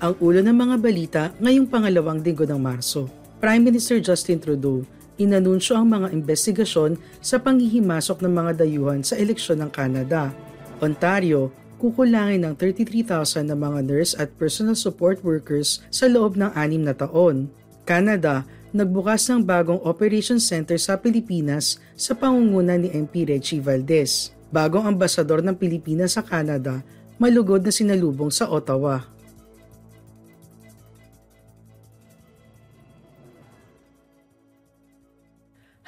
Ang ulo ng mga balita ngayong pangalawang linggo ng Marso. Prime Minister Justin Trudeau inanunsyo ang mga investigasyon sa panghihimasok ng mga dayuhan sa eleksyon ng Canada. Ontario, kukulangin ng 33,000 na mga nurse at personal support workers sa loob ng anim na taon. Canada, nagbukas ng bagong operation center sa Pilipinas sa pangunguna ni MP Reggie Valdez. Bagong ambasador ng Pilipinas sa Canada, malugod na sinalubong sa Ottawa.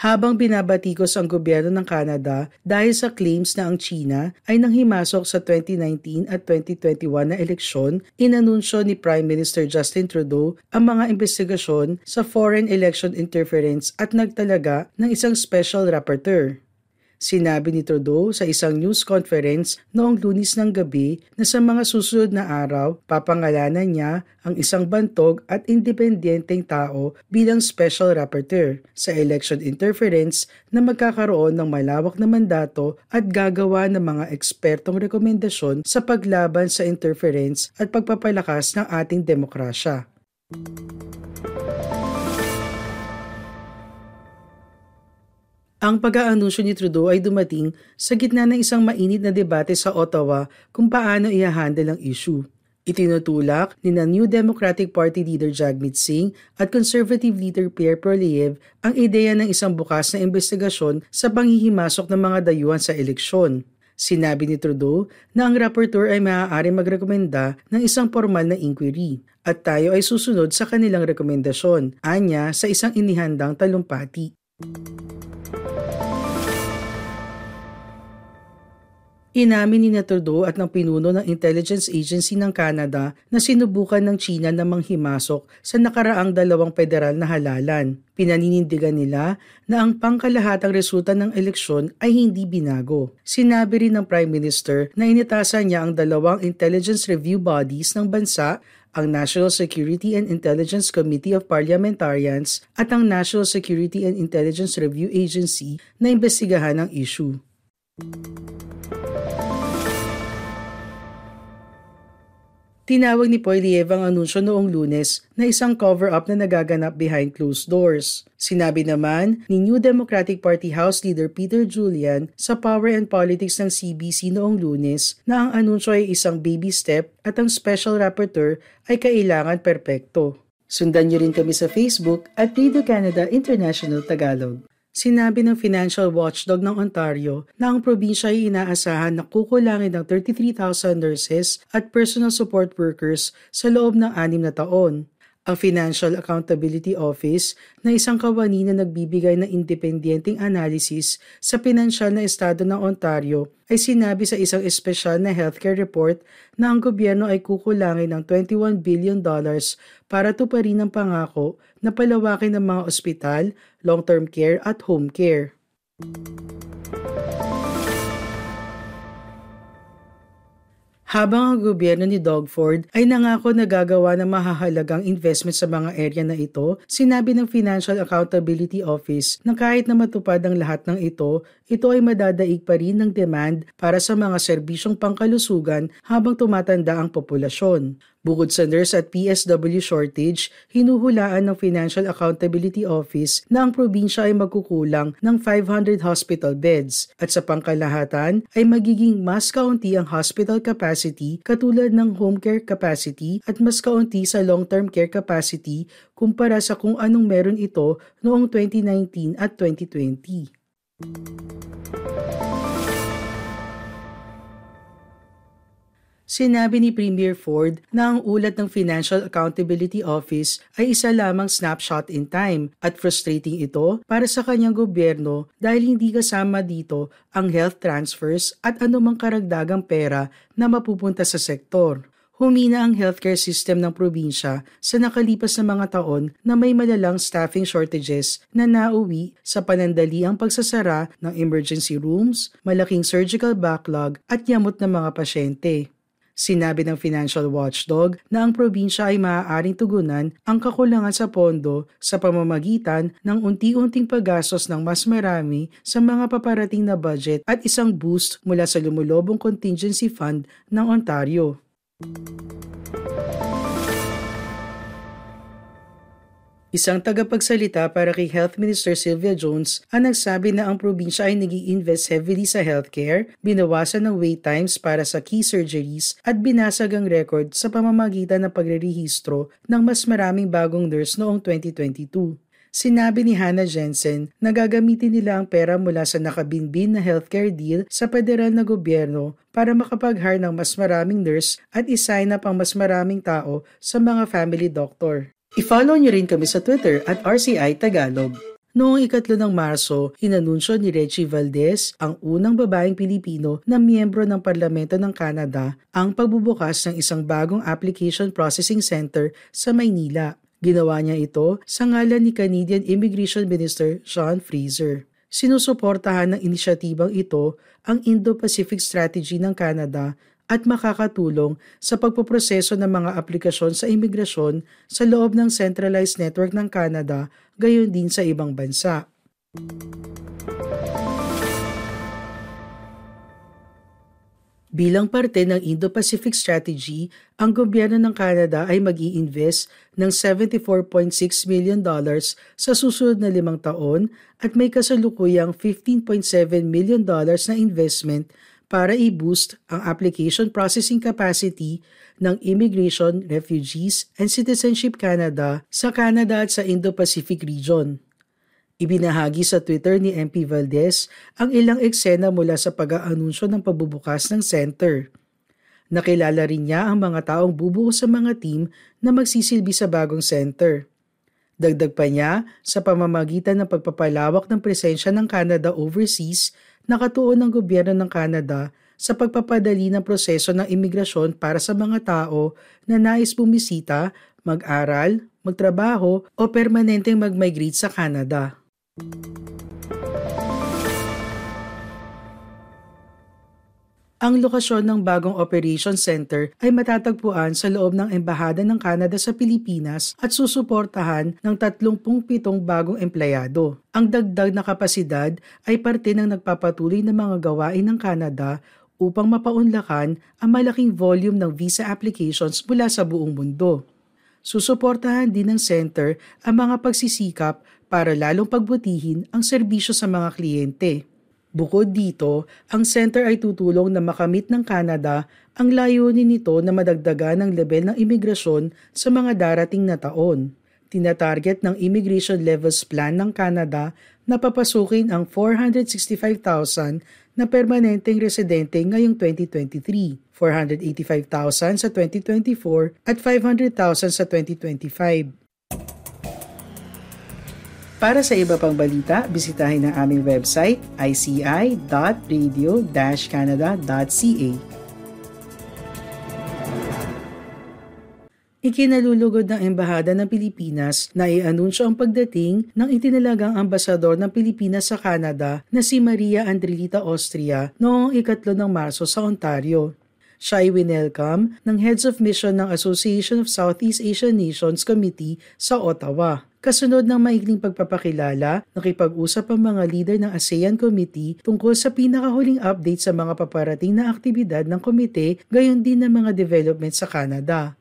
Habang binabatikos ang gobyerno ng Canada dahil sa claims na ang China ay nanghimasok sa 2019 at 2021 na eleksyon, inanunsyo ni Prime Minister Justin Trudeau ang mga investigasyon sa foreign election interference at nagtalaga ng isang special rapporteur. Sinabi ni Trudeau sa isang news conference noong lunis ng gabi na sa mga susunod na araw, papangalanan niya ang isang bantog at independenteng tao bilang special rapporteur sa election interference na magkakaroon ng malawak na mandato at gagawa ng mga ekspertong rekomendasyon sa paglaban sa interference at pagpapalakas ng ating demokrasya. Ang pag-aanunsyo ni Trudeau ay dumating sa gitna ng isang mainit na debate sa Ottawa kung paano i-handle ang issue. Itinutulak ni na New Democratic Party leader Jagmeet Singh at Conservative leader Pierre Poilievre ang ideya ng isang bukas na investigasyon sa panghihimasok ng mga dayuhan sa eleksyon. Sinabi ni Trudeau na ang rapporteur ay maaari magrekomenda ng isang formal na inquiry at tayo ay susunod sa kanilang rekomendasyon, anya sa isang inihandang talumpati. Inamin ni Trudeau at ng pinuno ng Intelligence Agency ng Canada na sinubukan ng China na manghimasok sa nakaraang dalawang federal na halalan. Pinaninindigan nila na ang pangkalahatang resulta ng eleksyon ay hindi binago. Sinabi rin ng Prime Minister na initasan niya ang dalawang intelligence review bodies ng bansa ang National Security and Intelligence Committee of Parliamentarians at ang National Security and Intelligence Review Agency na imbestigahan ang issue. Tinawag ni Poilievre ang anunsyo noong lunes na isang cover-up na nagaganap behind closed doors. Sinabi naman ni New Democratic Party House Leader Peter Julian sa Power and Politics ng CBC noong lunes na ang anunsyo ay isang baby step at ang special rapporteur ay kailangan perpekto. Sundan niyo rin kami sa Facebook at Radio Canada International Tagalog. Sinabi ng Financial Watchdog ng Ontario na ang probinsya ay inaasahan na kukulangin ng 33,000 nurses at personal support workers sa loob ng anim na taon. Ang Financial Accountability Office na isang kawani na nagbibigay ng independenteng analysis sa pinansyal na estado ng Ontario ay sinabi sa isang espesyal na healthcare report na ang gobyerno ay kukulangin ng 21 billion dollars para tuparin ang pangako na palawakin ng mga ospital, long-term care at home care. Habang ang gobyerno ni Doug Ford ay nangako na gagawa ng mahahalagang investment sa mga area na ito, sinabi ng Financial Accountability Office na kahit na matupad ang lahat ng ito, ito ay madadaig pa rin ng demand para sa mga serbisyong pangkalusugan habang tumatanda ang populasyon. Bukod sa nurse at PSW shortage, hinuhulaan ng Financial Accountability Office na ang probinsya ay magkukulang ng 500 hospital beds at sa pangkalahatan ay magiging mas kaunti ang hospital capacity katulad ng home care capacity at mas kaunti sa long-term care capacity kumpara sa kung anong meron ito noong 2019 at 2020. Sinabi ni Premier Ford na ang ulat ng Financial Accountability Office ay isa lamang snapshot in time at frustrating ito para sa kanyang gobyerno dahil hindi kasama dito ang health transfers at anumang karagdagang pera na mapupunta sa sektor. humina ang healthcare system ng probinsya sa nakalipas na mga taon na may malalang staffing shortages na nauwi sa panandaliang pagsasara ng emergency rooms, malaking surgical backlog at yamot ng mga pasyente. Sinabi ng financial watchdog na ang probinsya ay maaaring tugunan ang kakulangan sa pondo sa pamamagitan ng unti-unting paggastos ng mas marami sa mga paparating na budget at isang boost mula sa lumulobong contingency fund ng Ontario. Isang tagapagsalita para kay Health Minister Sylvia Jones ang nagsabi na ang probinsya ay nag invest heavily sa healthcare, binawasan ng wait times para sa key surgeries at binasag ang record sa pamamagitan ng pagrerehistro ng mas maraming bagong nurse noong 2022. Sinabi ni Hannah Jensen na gagamitin nila ang pera mula sa nakabinbin na healthcare deal sa federal na gobyerno para makapag-hire ng mas maraming nurse at isign up ang mas maraming tao sa mga family doctor. I-follow niyo rin kami sa Twitter at RCI Tagalog. Noong ikatlo ng Marso, inanunsyo ni Reggie Valdez, ang unang babaeng Pilipino na miyembro ng Parlamento ng Canada, ang pagbubukas ng isang bagong application processing center sa Maynila. Ginawa niya ito sa ngalan ni Canadian Immigration Minister Sean Fraser. Sinusuportahan ng inisyatibang ito ang Indo-Pacific Strategy ng Canada at makakatulong sa pagpoproseso ng mga aplikasyon sa imigrasyon sa loob ng centralized network ng Canada, gayon din sa ibang bansa. Bilang parte ng Indo-Pacific Strategy, ang gobyerno ng Canada ay mag invest ng $74.6 million sa susunod na limang taon at may kasalukuyang $15.7 million na investment para i-boost ang application processing capacity ng Immigration, Refugees and Citizenship Canada sa Canada at sa Indo-Pacific region. Ibinahagi sa Twitter ni MP Valdez ang ilang eksena mula sa pag-aanunsyo ng pagbubukas ng center. Nakilala rin niya ang mga taong bubuo sa mga team na magsisilbi sa bagong center. Dagdag pa niya, sa pamamagitan ng pagpapalawak ng presensya ng Canada overseas, nakatuon ng gobyerno ng Canada sa pagpapadali ng proseso ng imigrasyon para sa mga tao na nais bumisita, mag-aral, magtrabaho o permanenteng mag-migrate sa Canada. Ang lokasyon ng bagong operation center ay matatagpuan sa loob ng Embahada ng Canada sa Pilipinas at susuportahan ng 37 bagong empleyado. Ang dagdag na kapasidad ay parte ng nagpapatuloy na mga gawain ng Canada upang mapaunlakan ang malaking volume ng visa applications mula sa buong mundo. Susuportahan din ng center ang mga pagsisikap para lalong pagbutihin ang serbisyo sa mga kliyente. Bukod dito, ang center ay tutulong na makamit ng Canada ang layunin nito na madagdagan ang level ng imigrasyon sa mga darating na taon. Tinatarget ng Immigration Levels Plan ng Canada na papasukin ang 465,000 na permanenteng residente ngayong 2023, 485,000 sa 2024 at 500,000 sa 2025. Para sa iba pang balita, bisitahin ang aming website ici.radio-canada.ca. Ikinalulugod ng Embahada ng Pilipinas na i-anunsyo ang pagdating ng itinalagang ambasador ng Pilipinas sa Canada na si Maria Andrelita Austria noong ikatlo ng Marso sa Ontario. Siya ay winelcome ng Heads of Mission ng Association of Southeast Asian Nations Committee sa Ottawa. Kasunod ng maikling pagpapakilala, nakipag-usap ang mga leader ng ASEAN Committee tungkol sa pinakahuling update sa mga paparating na aktibidad ng komite gayon din ng mga development sa Canada.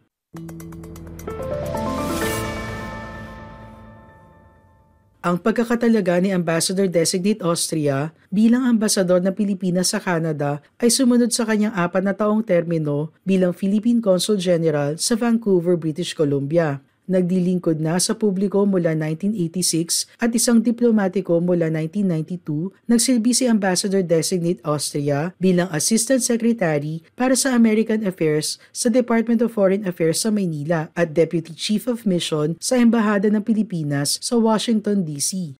Ang pagkakatalaga ni Ambassador-designate Austria bilang ambasador ng Pilipinas sa Canada ay sumunod sa kanyang apat na taong termino bilang Philippine Consul General sa Vancouver, British Columbia nagdilingkod na sa publiko mula 1986 at isang diplomatiko mula 1992, nagsilbi si Ambassador-designate Austria bilang Assistant Secretary para sa American Affairs sa Department of Foreign Affairs sa Maynila at Deputy Chief of Mission sa Embahada ng Pilipinas sa Washington, D.C.